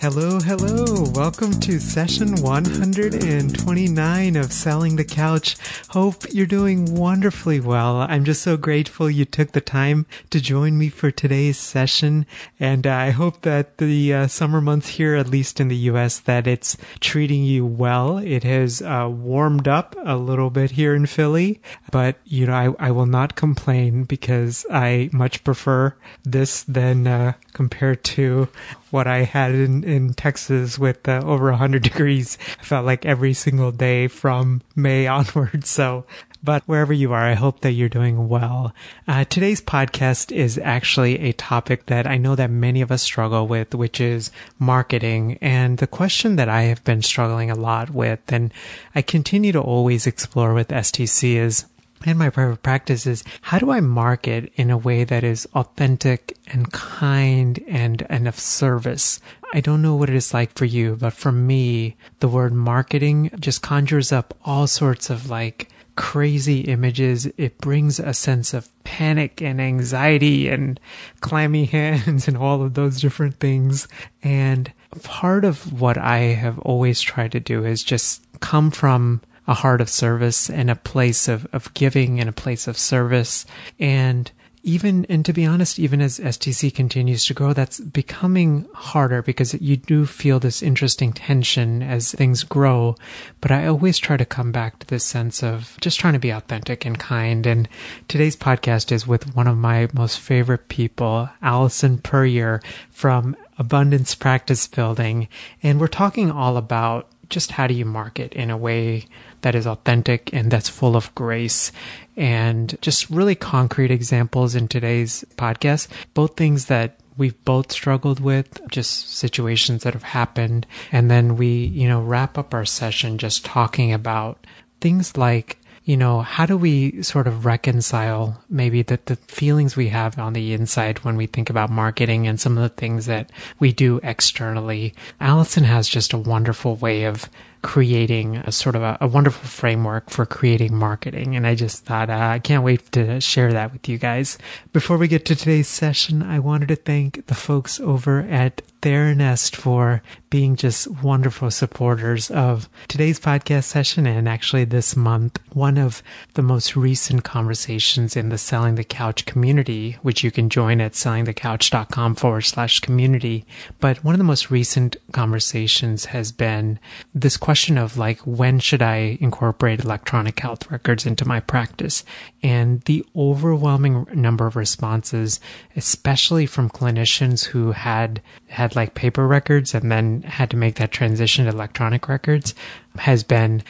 Hello, hello. Welcome to session 129 of Selling the Couch. Hope you're doing wonderfully well. I'm just so grateful you took the time to join me for today's session. And I hope that the uh, summer months here, at least in the US, that it's treating you well. It has uh, warmed up a little bit here in Philly, but you know, I, I will not complain because I much prefer this than uh, compared to what I had in, in Texas with uh, over 100 degrees. I felt like every single day from May onward. So, but wherever you are, I hope that you're doing well. Uh, today's podcast is actually a topic that I know that many of us struggle with, which is marketing. And the question that I have been struggling a lot with, and I continue to always explore with STC is, in my private practice is how do I market in a way that is authentic and kind and, and of service? I don't know what it is like for you, but for me, the word marketing just conjures up all sorts of like crazy images. It brings a sense of panic and anxiety and clammy hands and all of those different things. And part of what I have always tried to do is just come from a heart of service and a place of, of giving and a place of service. And even, and to be honest, even as STC continues to grow, that's becoming harder because you do feel this interesting tension as things grow. But I always try to come back to this sense of just trying to be authentic and kind. And today's podcast is with one of my most favorite people, Allison Puryear from Abundance Practice Building. And we're talking all about just how do you market in a way that is authentic and that's full of grace and just really concrete examples in today's podcast, both things that we've both struggled with, just situations that have happened. And then we, you know, wrap up our session just talking about things like you know, how do we sort of reconcile maybe the, the feelings we have on the inside when we think about marketing and some of the things that we do externally? Allison has just a wonderful way of creating a sort of a, a wonderful framework for creating marketing. And I just thought, uh, I can't wait to share that with you guys. Before we get to today's session, I wanted to thank the folks over at Theranest for being just wonderful supporters of today's podcast session and actually this month. One of the most recent conversations in the Selling the Couch community, which you can join at sellingthecouch.com forward slash community. But one of the most recent conversations has been this question of like, when should I incorporate electronic health records into my practice? And the overwhelming number of responses, especially from clinicians who had, had like paper records and then had to make that transition to electronic records, has been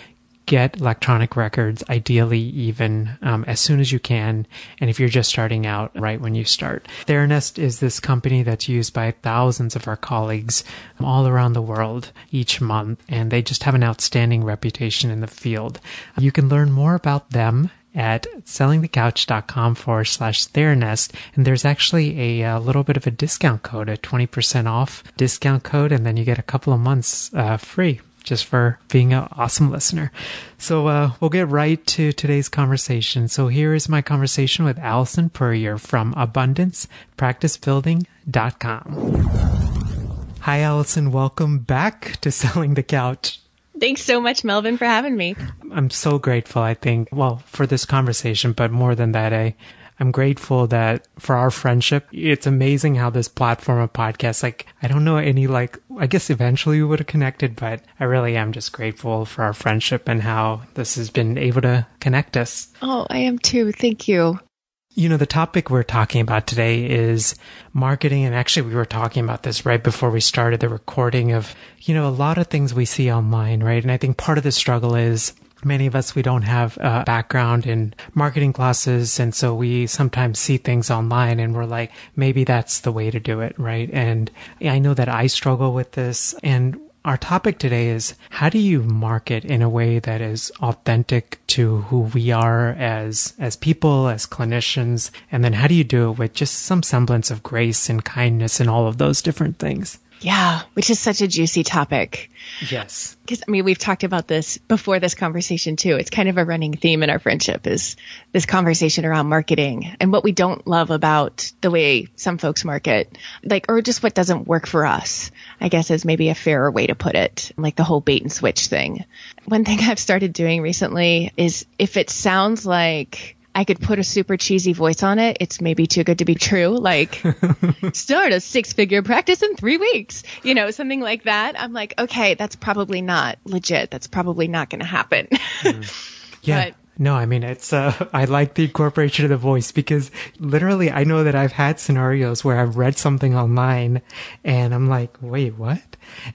get electronic records, ideally even um, as soon as you can. And if you're just starting out, right when you start. Theranest is this company that's used by thousands of our colleagues all around the world each month, and they just have an outstanding reputation in the field. You can learn more about them at sellingthecouch.com forward slash Theranest. And there's actually a, a, little bit of a discount code, a 20% off discount code, and then you get a couple of months uh, free just for being an awesome listener. So uh, we'll get right to today's conversation. So here is my conversation with Allison Puryear from AbundancePracticeBuilding.com. Hi, Allison. Welcome back to Selling the Couch. Thanks so much, Melvin, for having me. I'm so grateful, I think, well, for this conversation, but more than that, I, I'm grateful that for our friendship, it's amazing how this platform of podcasts, like, I don't know any, like, I guess eventually we would have connected, but I really am just grateful for our friendship and how this has been able to connect us. Oh, I am too. Thank you. You know, the topic we're talking about today is marketing. And actually, we were talking about this right before we started the recording of, you know, a lot of things we see online, right? And I think part of the struggle is many of us, we don't have a background in marketing classes. And so we sometimes see things online and we're like, maybe that's the way to do it, right? And I know that I struggle with this. And our topic today is how do you market in a way that is authentic to who we are as as people, as clinicians, and then how do you do it with just some semblance of grace and kindness and all of those different things? Yeah, which is such a juicy topic. Yes. Because I mean, we've talked about this before this conversation too. It's kind of a running theme in our friendship is this conversation around marketing and what we don't love about the way some folks market, like, or just what doesn't work for us, I guess is maybe a fairer way to put it, like the whole bait and switch thing. One thing I've started doing recently is if it sounds like I could put a super cheesy voice on it. It's maybe too good to be true. Like, start a six figure practice in three weeks, you know, something like that. I'm like, okay, that's probably not legit. That's probably not going to happen. Mm. Yeah. But, no, I mean, it's, uh, I like the incorporation of the voice because literally I know that I've had scenarios where I've read something online and I'm like, wait, what?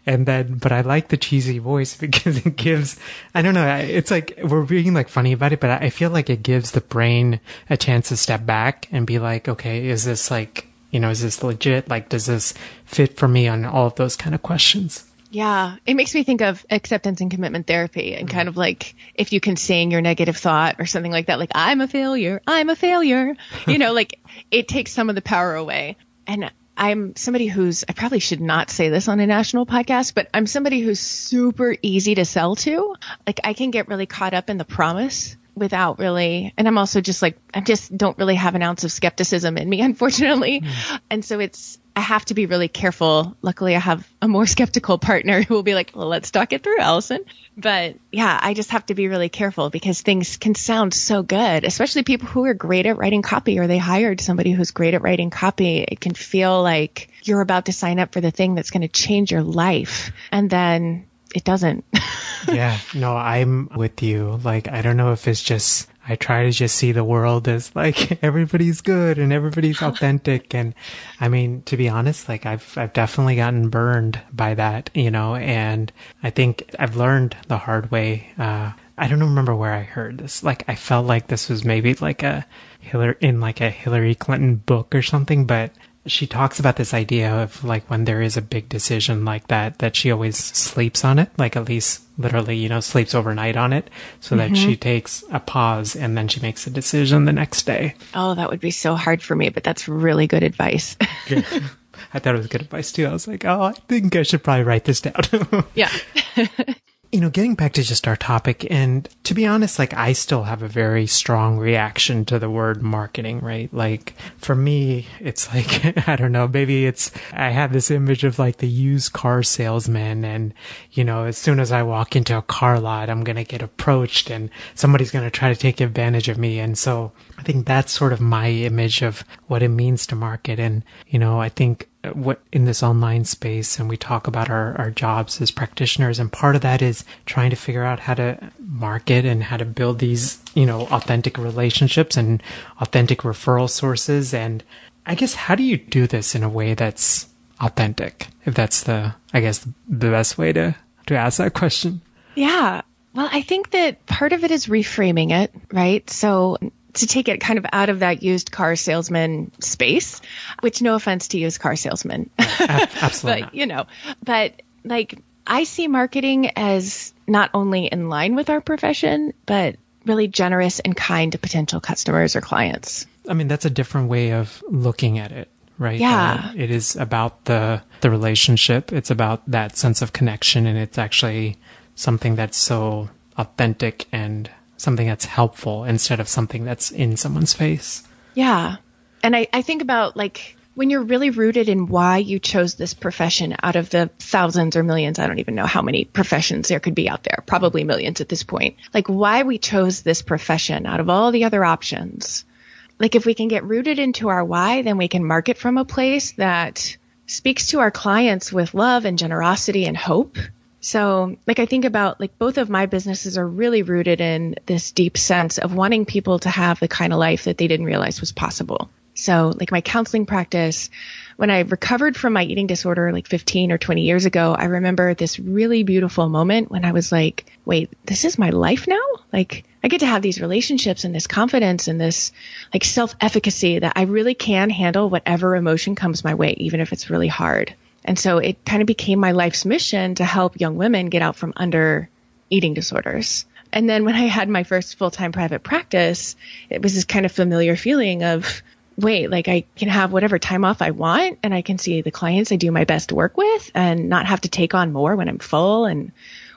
And then, but I like the cheesy voice because it gives, I don't know, it's like, we're being like funny about it, but I feel like it gives the brain a chance to step back and be like, okay, is this like, you know, is this legit? Like, does this fit for me on all of those kind of questions? Yeah, it makes me think of acceptance and commitment therapy and kind of like if you can sing your negative thought or something like that, like I'm a failure, I'm a failure, you know, like it takes some of the power away. And I'm somebody who's, I probably should not say this on a national podcast, but I'm somebody who's super easy to sell to. Like I can get really caught up in the promise without really, and I'm also just like, I just don't really have an ounce of skepticism in me, unfortunately. Mm. And so it's, I have to be really careful. Luckily, I have a more skeptical partner who will be like, well, let's talk it through, Allison. But yeah, I just have to be really careful because things can sound so good, especially people who are great at writing copy or they hired somebody who's great at writing copy. It can feel like you're about to sign up for the thing that's going to change your life. And then it doesn't. yeah, no, I'm with you. Like, I don't know if it's just I try to just see the world as like everybody's good and everybody's authentic. And I mean, to be honest, like I've, I've definitely gotten burned by that, you know, and I think I've learned the hard way. Uh, I don't remember where I heard this. Like, I felt like this was maybe like a Hillary, in like a Hillary Clinton book or something, but she talks about this idea of like when there is a big decision like that that she always sleeps on it like at least literally you know sleeps overnight on it so mm-hmm. that she takes a pause and then she makes a decision the next day oh that would be so hard for me but that's really good advice I thought it was good advice too. I was like, oh, I think I should probably write this down. yeah you know, getting back to just our topic, and to be honest, like I still have a very strong reaction to the word marketing, right? Like for me, it's like, I don't know, maybe it's, I have this image of like the used car salesman, and, you know, as soon as I walk into a car lot, I'm going to get approached and somebody's going to try to take advantage of me. And so I think that's sort of my image of what it means to market. And, you know, I think what in this online space and we talk about our, our jobs as practitioners and part of that is trying to figure out how to market and how to build these you know authentic relationships and authentic referral sources and i guess how do you do this in a way that's authentic? If that's the i guess the best way to to ask that question. Yeah. Well i think that part of it is reframing it right? So to take it kind of out of that used car salesman space, which no offense to used car salesmen. Absolutely. but, you know, but like I see marketing as not only in line with our profession, but really generous and kind to potential customers or clients. I mean, that's a different way of looking at it, right? Yeah. Uh, it is about the, the relationship. It's about that sense of connection and it's actually something that's so authentic and something that's helpful instead of something that's in someone's face. Yeah. And I, I think about like when you're really rooted in why you chose this profession out of the thousands or millions, I don't even know how many professions there could be out there, probably millions at this point, like why we chose this profession out of all the other options. Like if we can get rooted into our why, then we can market from a place that speaks to our clients with love and generosity and hope. So, like, I think about like both of my businesses are really rooted in this deep sense of wanting people to have the kind of life that they didn't realize was possible. So, like my counseling practice, when I recovered from my eating disorder like 15 or 20 years ago, I remember this really beautiful moment when I was like, wait, this is my life now? Like, I get to have these relationships and this confidence and this like self efficacy that I really can handle whatever emotion comes my way, even if it's really hard. And so it kind of became my life's mission to help young women get out from under eating disorders. And then when I had my first full time private practice, it was this kind of familiar feeling of, wait, like I can have whatever time off I want and I can see the clients I do my best work with and not have to take on more when I'm full and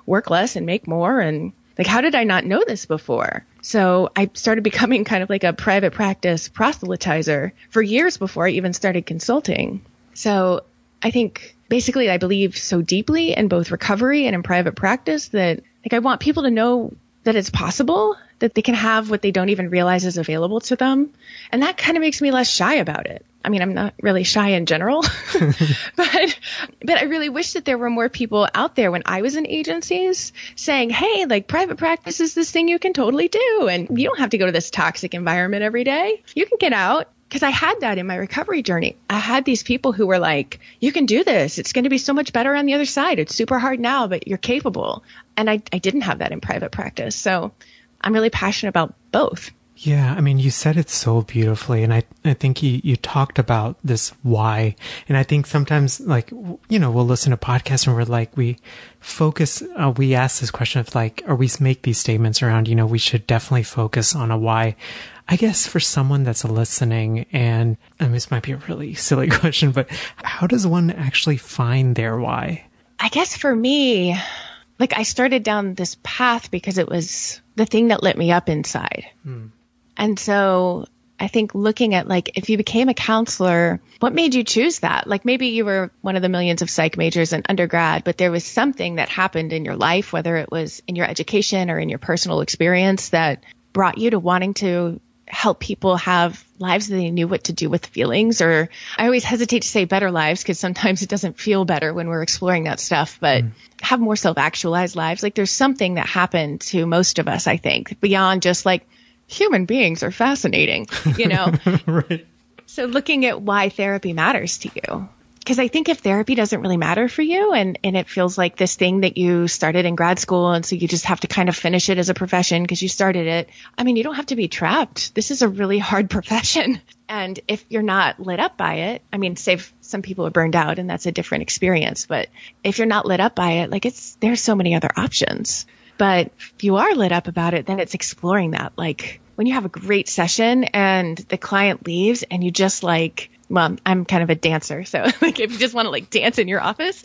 work less and make more. And like, how did I not know this before? So I started becoming kind of like a private practice proselytizer for years before I even started consulting. So I think basically I believe so deeply in both recovery and in private practice that like I want people to know that it's possible that they can have what they don't even realize is available to them. And that kind of makes me less shy about it. I mean, I'm not really shy in general, but, but I really wish that there were more people out there when I was in agencies saying, Hey, like private practice is this thing you can totally do. And you don't have to go to this toxic environment every day. You can get out because I had that in my recovery journey. I had these people who were like, you can do this. It's going to be so much better on the other side. It's super hard now, but you're capable. And I, I didn't have that in private practice. So I'm really passionate about both. Yeah, I mean, you said it so beautifully, and I, I think you, you talked about this why, and I think sometimes, like, you know, we'll listen to podcasts and we're like, we focus, uh, we ask this question of like, or we make these statements around, you know, we should definitely focus on a why. I guess for someone that's listening, and, and this might be a really silly question, but how does one actually find their why? I guess for me, like I started down this path because it was the thing that lit me up inside. Hmm. And so I think looking at like if you became a counselor, what made you choose that? Like maybe you were one of the millions of psych majors in undergrad, but there was something that happened in your life, whether it was in your education or in your personal experience that brought you to wanting to help people have lives that they knew what to do with feelings or I always hesitate to say better lives because sometimes it doesn't feel better when we're exploring that stuff, but mm. have more self-actualized lives. Like there's something that happened to most of us, I think, beyond just like human beings are fascinating, you know? right. So looking at why therapy matters to you because I think if therapy doesn't really matter for you and, and it feels like this thing that you started in grad school and so you just have to kind of finish it as a profession because you started it, I mean, you don't have to be trapped. This is a really hard profession. And if you're not lit up by it, I mean, save some people are burned out and that's a different experience, but if you're not lit up by it, like it's, there's so many other options. But if you are lit up about it, then it's exploring that. Like when you have a great session and the client leaves and you just like, well, I'm kind of a dancer. So like if you just want to like dance in your office,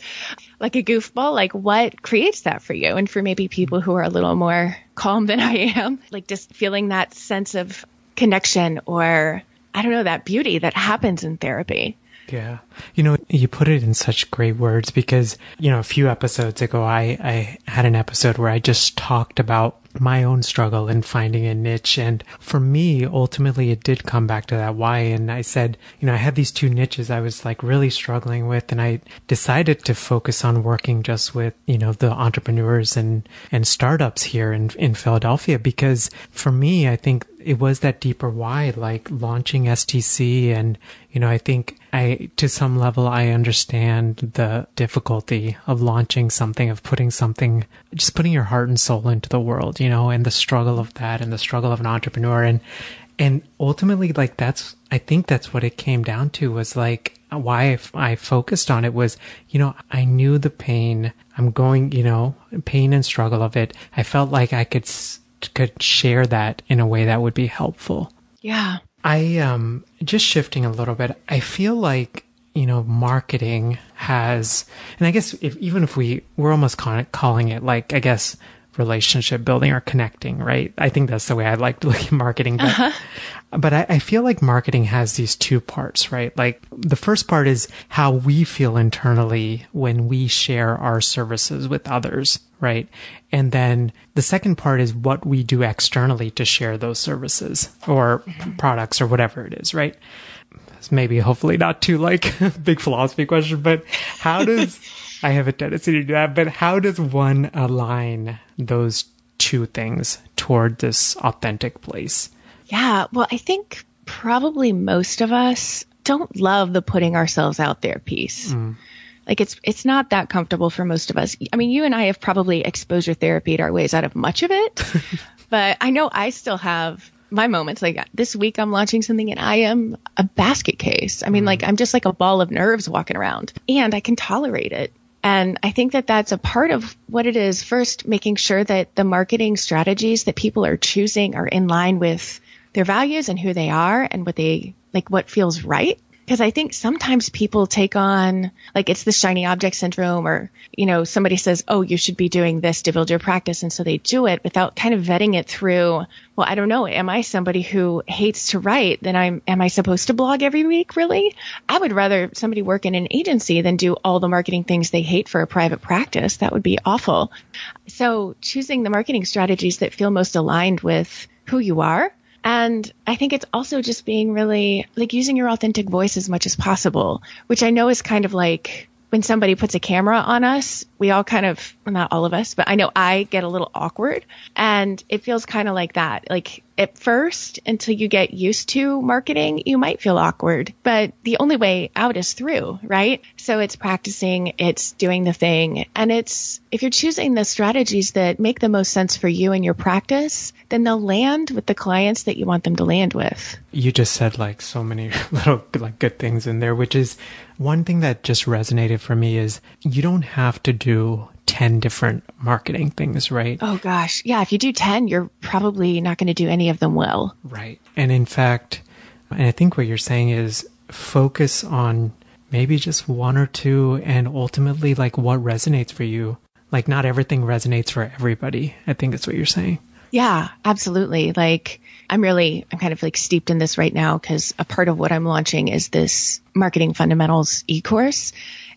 like a goofball, like what creates that for you? And for maybe people who are a little more calm than I am, like just feeling that sense of connection or I don't know, that beauty that happens in therapy. Yeah. You know, you put it in such great words because, you know, a few episodes ago, I, I had an episode where I just talked about my own struggle in finding a niche. And for me, ultimately, it did come back to that why. And I said, you know, I had these two niches I was like really struggling with. And I decided to focus on working just with, you know, the entrepreneurs and, and startups here in, in Philadelphia because for me, I think it was that deeper why, like launching STC. And, you know, I think I, to some level, I understand the difficulty of launching something, of putting something, just putting your heart and soul into the world, you know, and the struggle of that and the struggle of an entrepreneur. And, and ultimately, like, that's, I think that's what it came down to was like, why I focused on it was, you know, I knew the pain. I'm going, you know, pain and struggle of it. I felt like I could could share that in a way that would be helpful. Yeah. I um just shifting a little bit. I feel like you know marketing has, and I guess if even if we we're almost calling it like I guess relationship building or connecting, right? I think that's the way I like to look at marketing. But, uh-huh. but I, I, feel like marketing has these two parts, right? Like the first part is how we feel internally when we share our services with others, right? And then the second part is what we do externally to share those services or products or whatever it is, right? It's maybe hopefully not too like big philosophy question, but how does I have a tendency to do that, but how does one align those two things toward this authentic place? Yeah, well, I think probably most of us don't love the putting ourselves out there piece. Mm. Like it's it's not that comfortable for most of us. I mean, you and I have probably exposure therapy our ways out of much of it, but I know I still have my moments. Like this week, I'm launching something and I am a basket case. I mean, mm. like I'm just like a ball of nerves walking around, and I can tolerate it. And I think that that's a part of what it is. First, making sure that the marketing strategies that people are choosing are in line with their values and who they are and what they like, what feels right because I think sometimes people take on like it's the shiny object syndrome or you know somebody says oh you should be doing this to build your practice and so they do it without kind of vetting it through well I don't know. Am I somebody who hates to write then I'm am I supposed to blog every week really? I would rather somebody work in an agency than do all the marketing things they hate for a private practice. That would be awful. So choosing the marketing strategies that feel most aligned with who you are and I think it's also just being really like using your authentic voice as much as possible, which I know is kind of like when somebody puts a camera on us, we all kind of, well, not all of us, but I know I get a little awkward and it feels kind of like that. Like at first, until you get used to marketing, you might feel awkward, but the only way out is through, right? So it's practicing, it's doing the thing. And it's, if you're choosing the strategies that make the most sense for you and your practice, then they'll land with the clients that you want them to land with. You just said like so many little like good things in there, which is one thing that just resonated for me is you don't have to do 10 different marketing things, right? Oh gosh. Yeah. If you do 10, you're probably not going to do any of them well. Right. And in fact, and I think what you're saying is focus on maybe just one or two and ultimately like what resonates for you. Like not everything resonates for everybody. I think that's what you're saying. Yeah, absolutely. Like I'm really, I'm kind of like steeped in this right now because a part of what I'm launching is this marketing fundamentals e-course.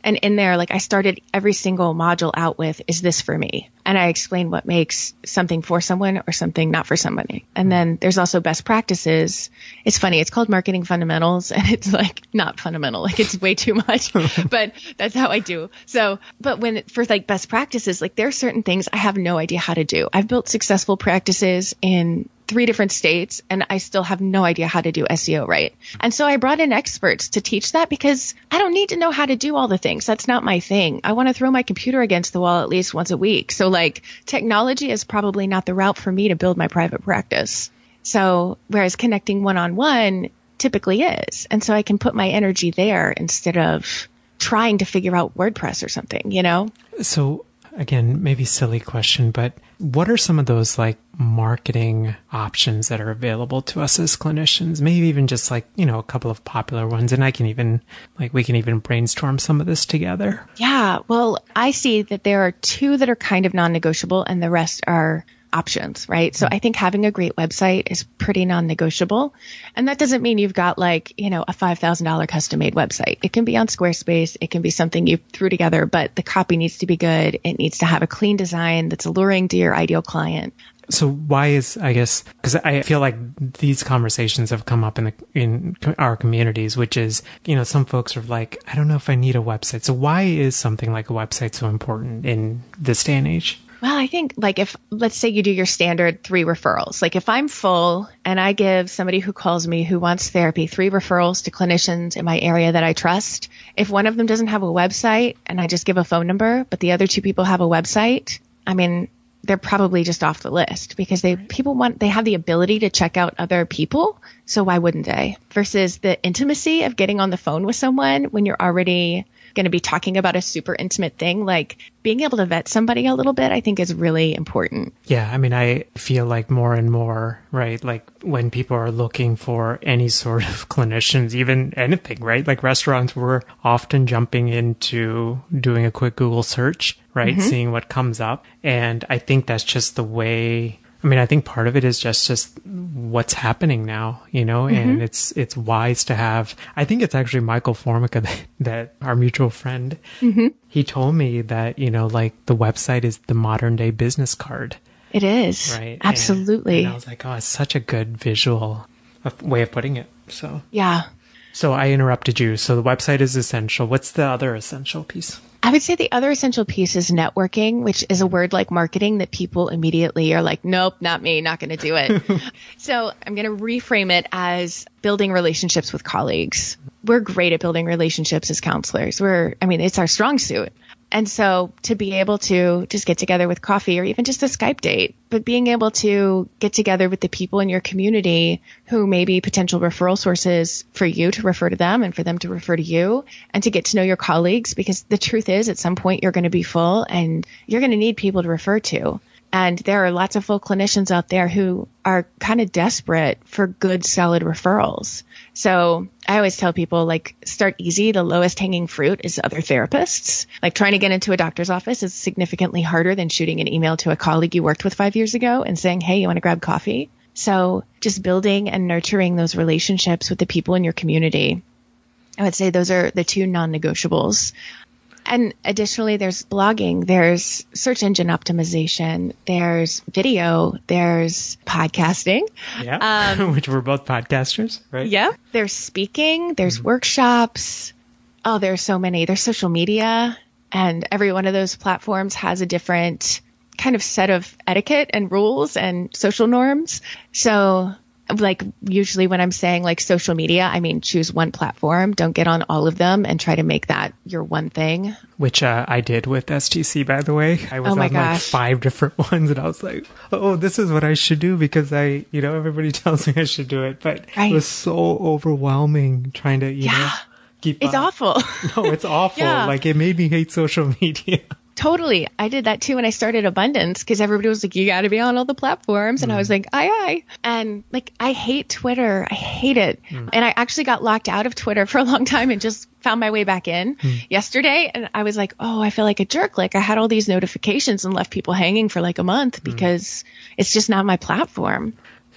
And in there, like I started every single module out with, is this for me? And I explain what makes something for someone or something not for somebody. And then there's also best practices. It's funny. It's called marketing fundamentals and it's like not fundamental. Like it's way too much, but that's how I do. So, but when for like best practices, like there are certain things I have no idea how to do. I've built successful practices in three different states and I still have no idea how to do SEO right. And so I brought in experts to teach that because I don't need to know how to do all the things. That's not my thing. I want to throw my computer against the wall at least once a week. So like technology is probably not the route for me to build my private practice. So whereas connecting one on one typically is. And so I can put my energy there instead of trying to figure out WordPress or something, you know? So again, maybe silly question, but what are some of those like marketing options that are available to us as clinicians? Maybe even just like, you know, a couple of popular ones. And I can even, like, we can even brainstorm some of this together. Yeah. Well, I see that there are two that are kind of non negotiable and the rest are options, right? So hmm. I think having a great website is pretty non-negotiable. And that doesn't mean you've got like, you know, a $5,000 custom made website. It can be on Squarespace. It can be something you threw together, but the copy needs to be good. It needs to have a clean design that's alluring to your ideal client. So why is I guess because I feel like these conversations have come up in the in our communities, which is you know some folks are like I don't know if I need a website. So why is something like a website so important in this day and age? Well, I think like if let's say you do your standard three referrals. Like if I'm full and I give somebody who calls me who wants therapy three referrals to clinicians in my area that I trust, if one of them doesn't have a website and I just give a phone number, but the other two people have a website, I mean, they're probably just off the list because they people want they have the ability to check out other people so why wouldn't they versus the intimacy of getting on the phone with someone when you're already going to be talking about a super intimate thing, like being able to vet somebody a little bit, I think is really important. Yeah. I mean, I feel like more and more, right? Like when people are looking for any sort of clinicians, even anything, right? Like restaurants were often jumping into doing a quick Google search, right? Mm-hmm. Seeing what comes up. And I think that's just the way I mean, I think part of it is just just what's happening now, you know, mm-hmm. and it's it's wise to have. I think it's actually Michael Formica that, that our mutual friend. Mm-hmm. He told me that you know, like the website is the modern day business card. It is right, absolutely. And, and I was like, oh, it's such a good visual way of putting it. So yeah. So I interrupted you. So the website is essential. What's the other essential piece? I would say the other essential piece is networking, which is a word like marketing that people immediately are like, nope, not me, not going to do it. so I'm going to reframe it as building relationships with colleagues. We're great at building relationships as counselors. We're, I mean, it's our strong suit. And so to be able to just get together with coffee or even just a Skype date, but being able to get together with the people in your community who may be potential referral sources for you to refer to them and for them to refer to you and to get to know your colleagues because the truth is at some point you're going to be full and you're going to need people to refer to. And there are lots of full clinicians out there who are kind of desperate for good, solid referrals. So I always tell people like start easy. The lowest hanging fruit is other therapists. Like trying to get into a doctor's office is significantly harder than shooting an email to a colleague you worked with five years ago and saying, Hey, you want to grab coffee? So just building and nurturing those relationships with the people in your community. I would say those are the two non-negotiables. And additionally, there's blogging, there's search engine optimization, there's video, there's podcasting. Yeah. Um, which we're both podcasters, right? Yeah. There's speaking, there's mm-hmm. workshops. Oh, there's so many. There's social media and every one of those platforms has a different kind of set of etiquette and rules and social norms. So like usually when I'm saying like social media, I mean choose one platform. Don't get on all of them and try to make that your one thing. Which uh, I did with STC, by the way. I was oh on gosh. like five different ones, and I was like, "Oh, this is what I should do," because I, you know, everybody tells me I should do it, but right. it was so overwhelming trying to, you yeah. know, keep. It's up. awful. no, it's awful. yeah. Like it made me hate social media. Totally. I did that too when I started Abundance because everybody was like, you got to be on all the platforms. And mm. I was mm. like, aye, aye. And like, I hate Twitter. I hate it. Mm. And I actually got locked out of Twitter for a long time and just found my way back in mm. yesterday. And I was like, oh, I feel like a jerk. Like I had all these notifications and left people hanging for like a month mm. because it's just not my platform.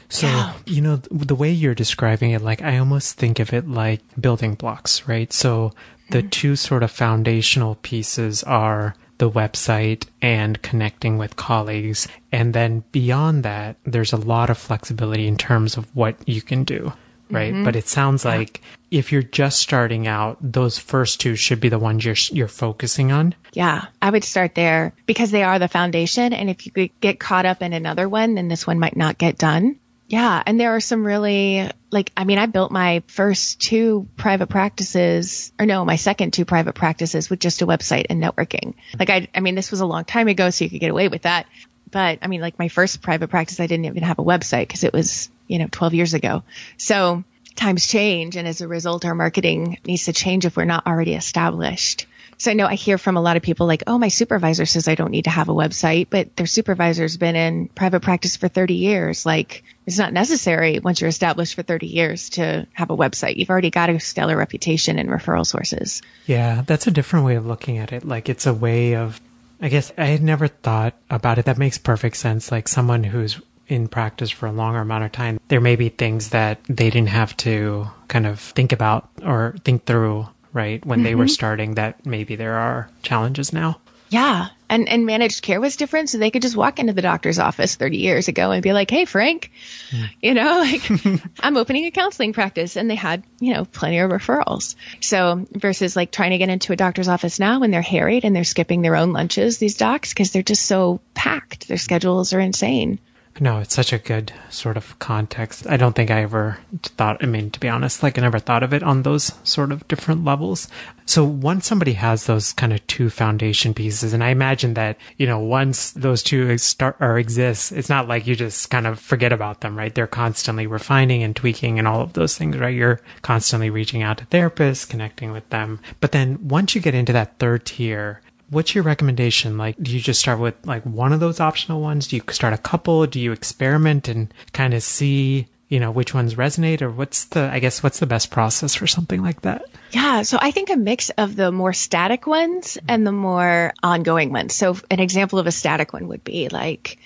So, yeah. you know, the way you're describing it, like I almost think of it like building blocks, right? So the mm. two sort of foundational pieces are the website and connecting with colleagues. And then beyond that, there's a lot of flexibility in terms of what you can do. Right. Mm-hmm. But it sounds like yeah. if you're just starting out, those first two should be the ones you're, you're focusing on. Yeah. I would start there because they are the foundation. And if you get caught up in another one, then this one might not get done. Yeah. And there are some really, like, I mean, I built my first two private practices, or no, my second two private practices with just a website and networking. Like, I, I mean, this was a long time ago, so you could get away with that. But I mean, like my first private practice, I didn't even have a website because it was, you know, 12 years ago. So times change. And as a result, our marketing needs to change if we're not already established. So I know I hear from a lot of people like, oh, my supervisor says I don't need to have a website, but their supervisor's been in private practice for 30 years. Like it's not necessary once you're established for 30 years to have a website. You've already got a stellar reputation and referral sources. Yeah, that's a different way of looking at it. Like it's a way of, I guess I had never thought about it. That makes perfect sense. Like someone who's in practice for a longer amount of time, there may be things that they didn't have to kind of think about or think through right? When mm-hmm. they were mm-hmm. starting that maybe there are challenges now. Yeah. And and managed care was different. So they could just walk into the doctor's office 30 years ago and be like, Hey, Frank, mm. you know, like I'm opening a counseling practice and they had, you know, plenty of referrals. So versus like trying to get into a doctor's office now when they're harried and they're skipping their own lunches, these docs, because they're just so packed. Their schedules are insane. No, it's such a good sort of context. I don't think I ever thought, I mean, to be honest, like I never thought of it on those sort of different levels. So once somebody has those kind of two foundation pieces, and I imagine that, you know, once those two start or exist, it's not like you just kind of forget about them, right? They're constantly refining and tweaking and all of those things, right? You're constantly reaching out to therapists, connecting with them. But then once you get into that third tier, what's your recommendation? Like, do you just start with like one of those optional ones? Do you start a couple? Do you experiment and kind of see, you know, which ones resonate or what's the, I guess, what's the best process for something like that? Yeah. So I think a mix of the more static ones and the more ongoing ones. So an example of a static one would be like,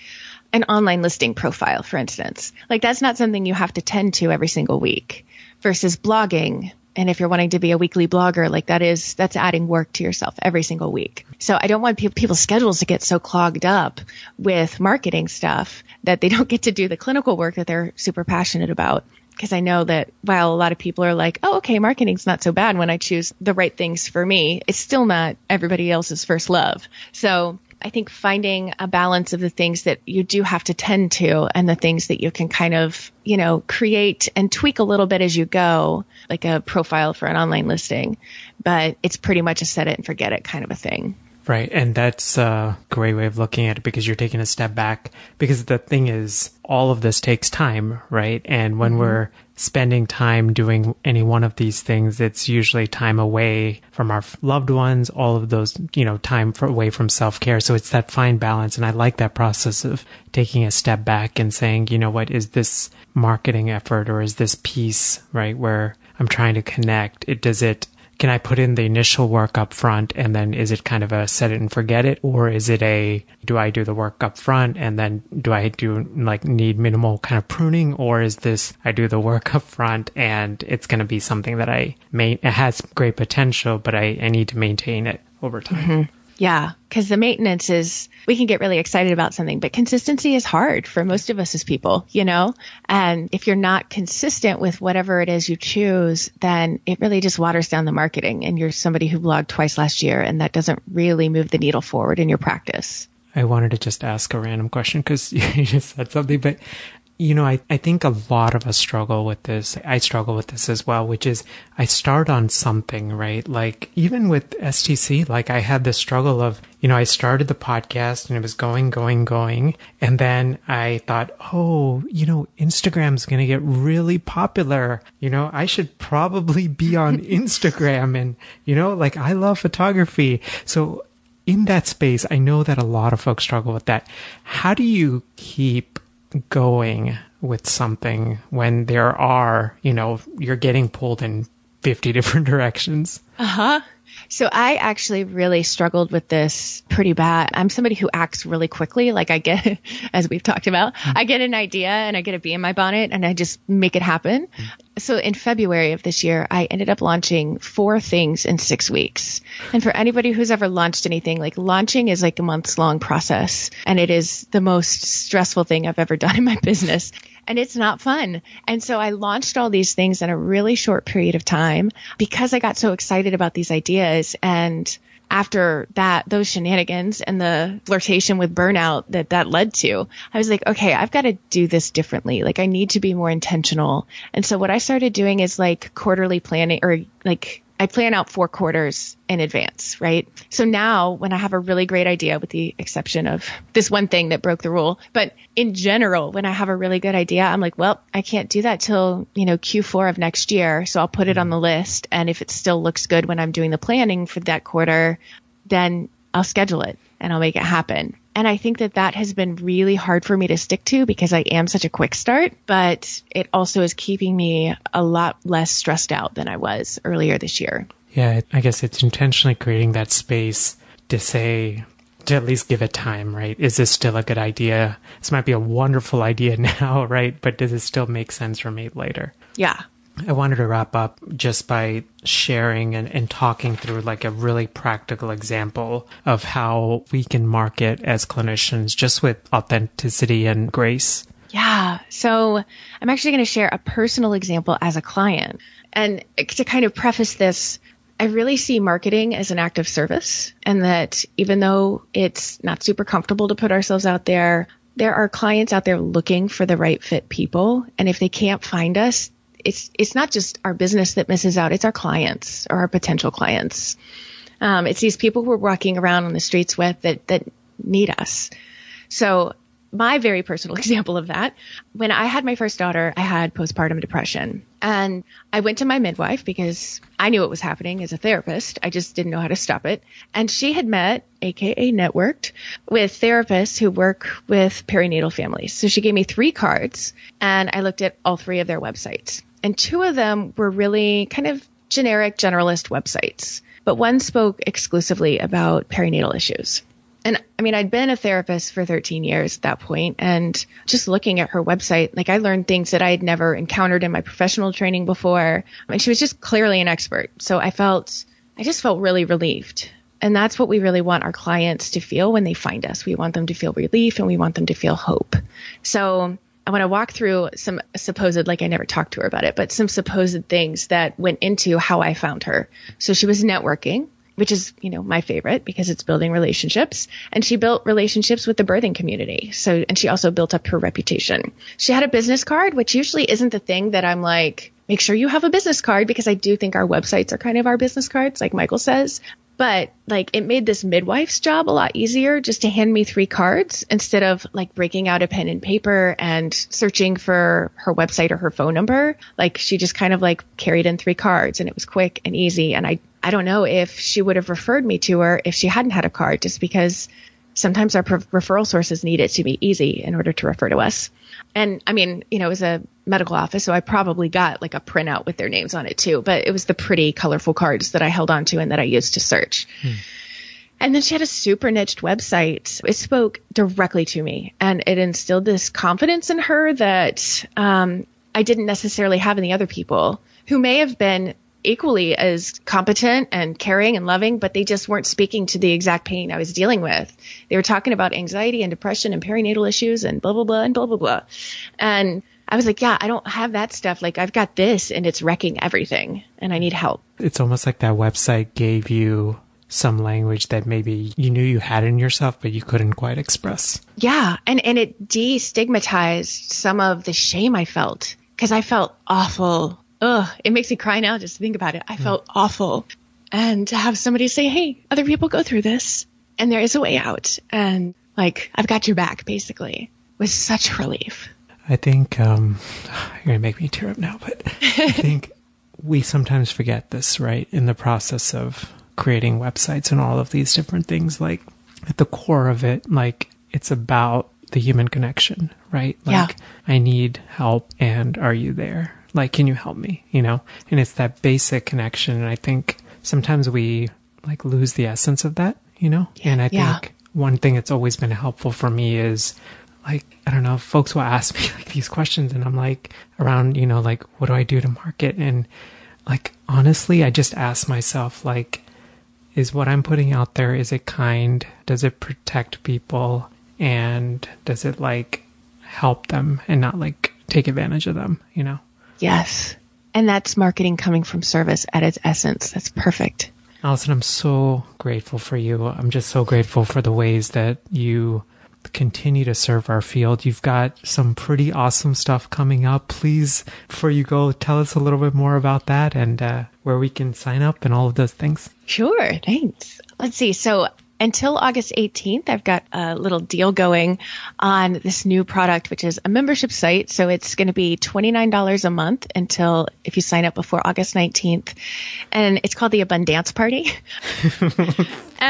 an online listing profile, for instance. Like that's not something you have to tend to every single week versus blogging and if you're wanting to be a weekly blogger, like that is, that's adding work to yourself every single week. So I don't want pe- people's schedules to get so clogged up with marketing stuff that they don't get to do the clinical work that they're super passionate about. Because I know that while a lot of people are like, oh, okay, marketing's not so bad when I choose the right things for me, it's still not everybody else's first love. So I think finding a balance of the things that you do have to tend to and the things that you can kind of, you know, create and tweak a little bit as you go, like a profile for an online listing. But it's pretty much a set it and forget it kind of a thing. Right. And that's a great way of looking at it because you're taking a step back. Because the thing is, all of this takes time, right? And when mm-hmm. we're spending time doing any one of these things, it's usually time away from our loved ones, all of those, you know, time away from self care. So it's that fine balance. And I like that process of taking a step back and saying, you know what, is this marketing effort or is this piece, right, where I'm trying to connect? It, does it can I put in the initial work up front and then is it kind of a set it and forget it? Or is it a, do I do the work up front and then do I do like need minimal kind of pruning? Or is this, I do the work up front and it's going to be something that I may, it has great potential, but I, I need to maintain it over time. Mm-hmm. Yeah, because the maintenance is, we can get really excited about something, but consistency is hard for most of us as people, you know? And if you're not consistent with whatever it is you choose, then it really just waters down the marketing. And you're somebody who blogged twice last year, and that doesn't really move the needle forward in your practice. I wanted to just ask a random question because you just said something, but you know, I, I think a lot of us struggle with this. I struggle with this as well, which is I start on something, right? Like even with STC, like I had this struggle of, you know, I started the podcast and it was going, going, going. And then I thought, oh, you know, Instagram's going to get really popular. You know, I should probably be on Instagram and, you know, like I love photography. So in that space, I know that a lot of folks struggle with that. How do you keep going with something when there are, you know, you're getting pulled in 50 different directions. Uh huh. So I actually really struggled with this pretty bad. I'm somebody who acts really quickly. Like I get, as we've talked about, mm-hmm. I get an idea and I get a bee in my bonnet and I just make it happen. Mm-hmm. So in February of this year, I ended up launching four things in six weeks. And for anybody who's ever launched anything, like launching is like a months long process and it is the most stressful thing I've ever done in my business and it's not fun. And so I launched all these things in a really short period of time because I got so excited about these ideas and after that, those shenanigans and the flirtation with burnout that that led to, I was like, okay, I've got to do this differently. Like I need to be more intentional. And so what I started doing is like quarterly planning or like I plan out four quarters in advance, right? So now when I have a really great idea, with the exception of this one thing that broke the rule, but in general, when I have a really good idea, I'm like, well, I can't do that till, you know, Q4 of next year. So I'll put it on the mm-hmm. list. And if it still looks good when I'm doing the planning for that quarter, then I'll schedule it and I'll make it happen. And I think that that has been really hard for me to stick to because I am such a quick start, but it also is keeping me a lot less stressed out than I was earlier this year. Yeah, I guess it's intentionally creating that space to say, to at least give it time, right? Is this still a good idea? This might be a wonderful idea now, right? But does it still make sense for me later? Yeah. I wanted to wrap up just by sharing and, and talking through like a really practical example of how we can market as clinicians just with authenticity and grace. Yeah. So I'm actually going to share a personal example as a client. And to kind of preface this, I really see marketing as an act of service and that even though it's not super comfortable to put ourselves out there, there are clients out there looking for the right fit people. And if they can't find us, it's, it's not just our business that misses out. It's our clients or our potential clients. Um, it's these people we're walking around on the streets with that, that need us. So my very personal example of that, when I had my first daughter, I had postpartum depression. And I went to my midwife because I knew it was happening as a therapist. I just didn't know how to stop it. And she had met, aka networked, with therapists who work with perinatal families. So she gave me three cards and I looked at all three of their websites. And two of them were really kind of generic generalist websites, but one spoke exclusively about perinatal issues. And I mean, I'd been a therapist for 13 years at that point, and just looking at her website, like I learned things that I had never encountered in my professional training before. And she was just clearly an expert. So I felt, I just felt really relieved. And that's what we really want our clients to feel when they find us. We want them to feel relief and we want them to feel hope. So I want to walk through some supposed, like I never talked to her about it, but some supposed things that went into how I found her. So she was networking which is, you know, my favorite because it's building relationships. And she built relationships with the birthing community. So, and she also built up her reputation. She had a business card, which usually isn't the thing that I'm like, make sure you have a business card because I do think our websites are kind of our business cards, like Michael says. But like it made this midwife's job a lot easier just to hand me three cards instead of like breaking out a pen and paper and searching for her website or her phone number. Like she just kind of like carried in three cards and it was quick and easy. And I I don't know if she would have referred me to her if she hadn't had a card, just because sometimes our referral sources need it to be easy in order to refer to us. And I mean, you know, it was a medical office, so I probably got like a printout with their names on it too, but it was the pretty colorful cards that I held onto and that I used to search. Hmm. And then she had a super niched website. It spoke directly to me and it instilled this confidence in her that um, I didn't necessarily have in the other people who may have been equally as competent and caring and loving, but they just weren't speaking to the exact pain I was dealing with. They were talking about anxiety and depression and perinatal issues and blah, blah, blah, and blah, blah, blah. And I was like, yeah, I don't have that stuff. Like, I've got this and it's wrecking everything and I need help. It's almost like that website gave you some language that maybe you knew you had in yourself, but you couldn't quite express. Yeah. And, and it destigmatized some of the shame I felt because I felt awful ugh, it makes me cry now just to think about it. I felt mm. awful. And to have somebody say, hey, other people go through this and there is a way out. And like, I've got your back, basically, was such relief. I think, um, you're going to make me tear up now, but I think we sometimes forget this, right? In the process of creating websites and all of these different things, like at the core of it, like it's about the human connection, right? Like, yeah. I need help and are you there? Like, can you help me? You know? And it's that basic connection. And I think sometimes we like lose the essence of that, you know? And I yeah. think one thing that's always been helpful for me is like, I don't know, folks will ask me like these questions and I'm like around, you know, like, what do I do to market? And like, honestly, I just ask myself, like, is what I'm putting out there, is it kind? Does it protect people? And does it like help them and not like take advantage of them, you know? Yes. And that's marketing coming from service at its essence. That's perfect. Allison, I'm so grateful for you. I'm just so grateful for the ways that you continue to serve our field. You've got some pretty awesome stuff coming up. Please, before you go, tell us a little bit more about that and uh, where we can sign up and all of those things. Sure. Thanks. Let's see. So until August 18th, I've got a little deal going on this new product, which is a membership site. So it's going to be $29 a month until if you sign up before August 19th. And it's called the Abundance Party.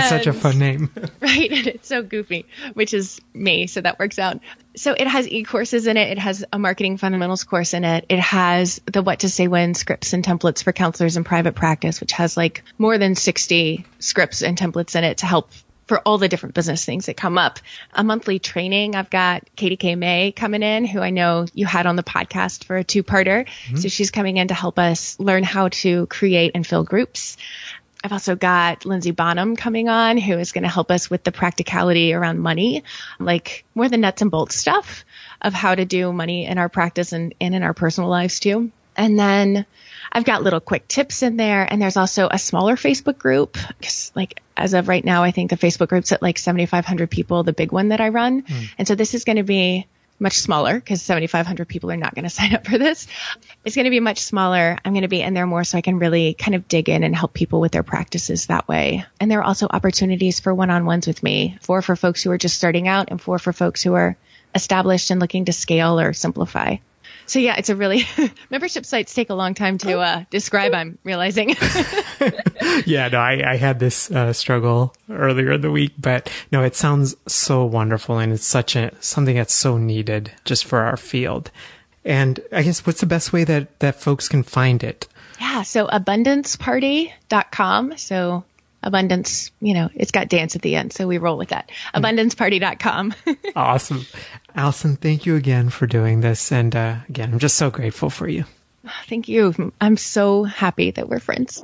Such a fun name. right. And it's so goofy, which is me. So that works out. So it has e-courses in it. It has a marketing fundamentals course in it. It has the what to say when scripts and templates for counselors in private practice, which has like more than 60 scripts and templates in it to help for all the different business things that come up. A monthly training. I've got Katie K. May coming in, who I know you had on the podcast for a two parter. Mm-hmm. So she's coming in to help us learn how to create and fill groups. I've also got Lindsay Bonham coming on, who is going to help us with the practicality around money, like more the nuts and bolts stuff of how to do money in our practice and, and in our personal lives too. And then I've got little quick tips in there. And there's also a smaller Facebook group. Cause like as of right now, I think the Facebook group's at like 7,500 people, the big one that I run. Mm. And so this is going to be much smaller because 7,500 people are not going to sign up for this. It's going to be much smaller. I'm going to be in there more so I can really kind of dig in and help people with their practices that way. And there are also opportunities for one-on-ones with me, four for folks who are just starting out and four for folks who are established and looking to scale or simplify. So yeah, it's a really membership sites take a long time to uh, describe. I'm realizing. yeah, no, I, I had this uh, struggle earlier in the week, but no, it sounds so wonderful, and it's such a something that's so needed just for our field. And I guess what's the best way that that folks can find it? Yeah, so abundanceparty.com. So abundance, you know, it's got dance at the end, so we roll with that. Abundanceparty.com. awesome. Allison, thank you again for doing this. And uh, again, I'm just so grateful for you. Thank you. I'm so happy that we're friends.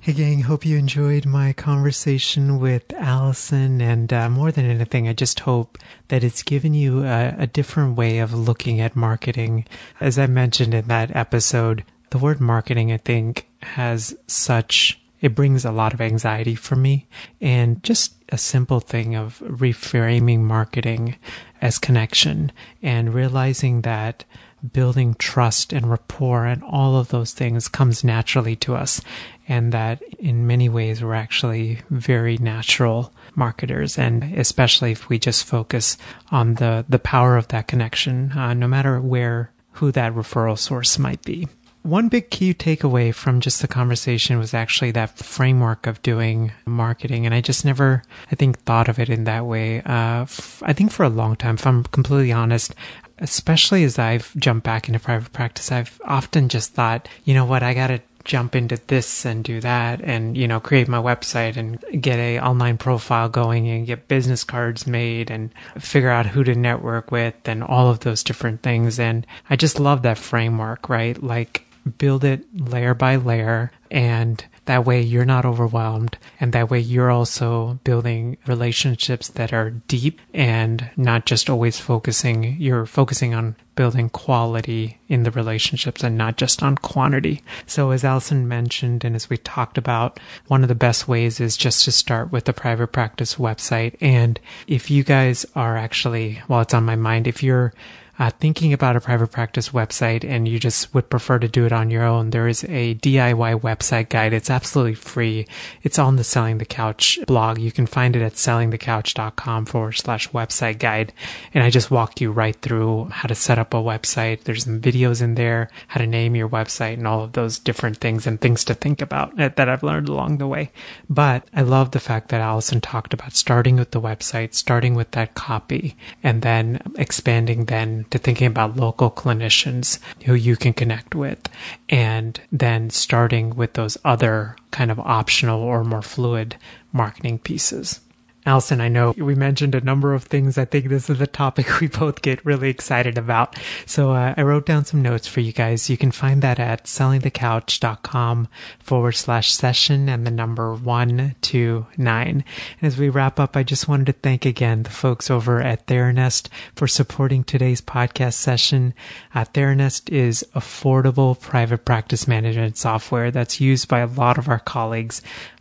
Hey, gang, hope you enjoyed my conversation with Allison. And uh, more than anything, I just hope that it's given you a, a different way of looking at marketing. As I mentioned in that episode, the word marketing, I think, has such it brings a lot of anxiety for me. And just a simple thing of reframing marketing as connection and realizing that building trust and rapport and all of those things comes naturally to us. And that in many ways we're actually very natural marketers. And especially if we just focus on the, the power of that connection, uh, no matter where, who that referral source might be one big key takeaway from just the conversation was actually that framework of doing marketing. And I just never, I think, thought of it in that way. Uh, f- I think for a long time, if I'm completely honest, especially as I've jumped back into private practice, I've often just thought, you know what, I gotta jump into this and do that and you know create my website and get a online profile going and get business cards made and figure out who to network with and all of those different things and I just love that framework right like build it layer by layer and that way you're not overwhelmed and that way you're also building relationships that are deep and not just always focusing you're focusing on building quality in the relationships and not just on quantity. So as Allison mentioned and as we talked about, one of the best ways is just to start with the private practice website. And if you guys are actually, while it's on my mind, if you're uh, thinking about a private practice website and you just would prefer to do it on your own, there is a DIY website guide. It's absolutely free. It's on the Selling the Couch blog. You can find it at sellingthecouch.com forward slash website guide. And I just walk you right through how to set up a website. There's some videos in there, how to name your website and all of those different things and things to think about that I've learned along the way. But I love the fact that Allison talked about starting with the website, starting with that copy, and then expanding then to thinking about local clinicians who you can connect with and then starting with those other kind of optional or more fluid marketing pieces. Allison, I know we mentioned a number of things. I think this is the topic we both get really excited about. So uh, I wrote down some notes for you guys. You can find that at sellingthecouch.com forward slash session and the number one two nine. And as we wrap up, I just wanted to thank again the folks over at Theranest for supporting today's podcast session. Uh, Theranest is affordable private practice management software that's used by a lot of our colleagues.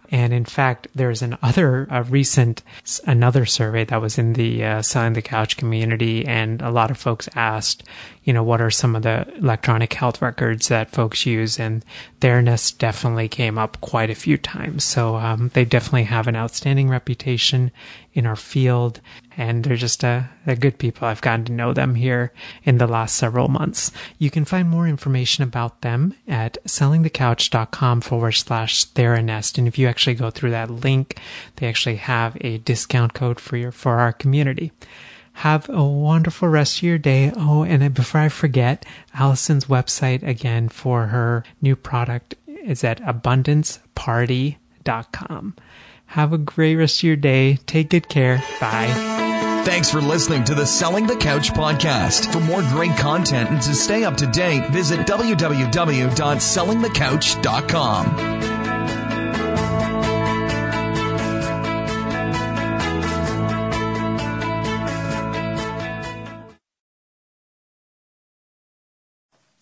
And in fact, there's another a recent another survey that was in the uh, selling the couch community, and a lot of folks asked, you know, what are some of the electronic health records that folks use? And Theranest definitely came up quite a few times. So um, they definitely have an outstanding reputation in our field, and they're just uh, they're good people. I've gotten to know them here in the last several months. You can find more information about them at sellingthecouch.com forward slash Theranest. And if you actually go through that link, they actually have a discount code for your for our community. Have a wonderful rest of your day. Oh, and before I forget, Allison's website again for her new product is at abundanceparty.com. Have a great rest of your day. Take good care. Bye. Thanks for listening to the Selling the Couch podcast. For more great content and to stay up to date, visit www.sellingthecouch.com.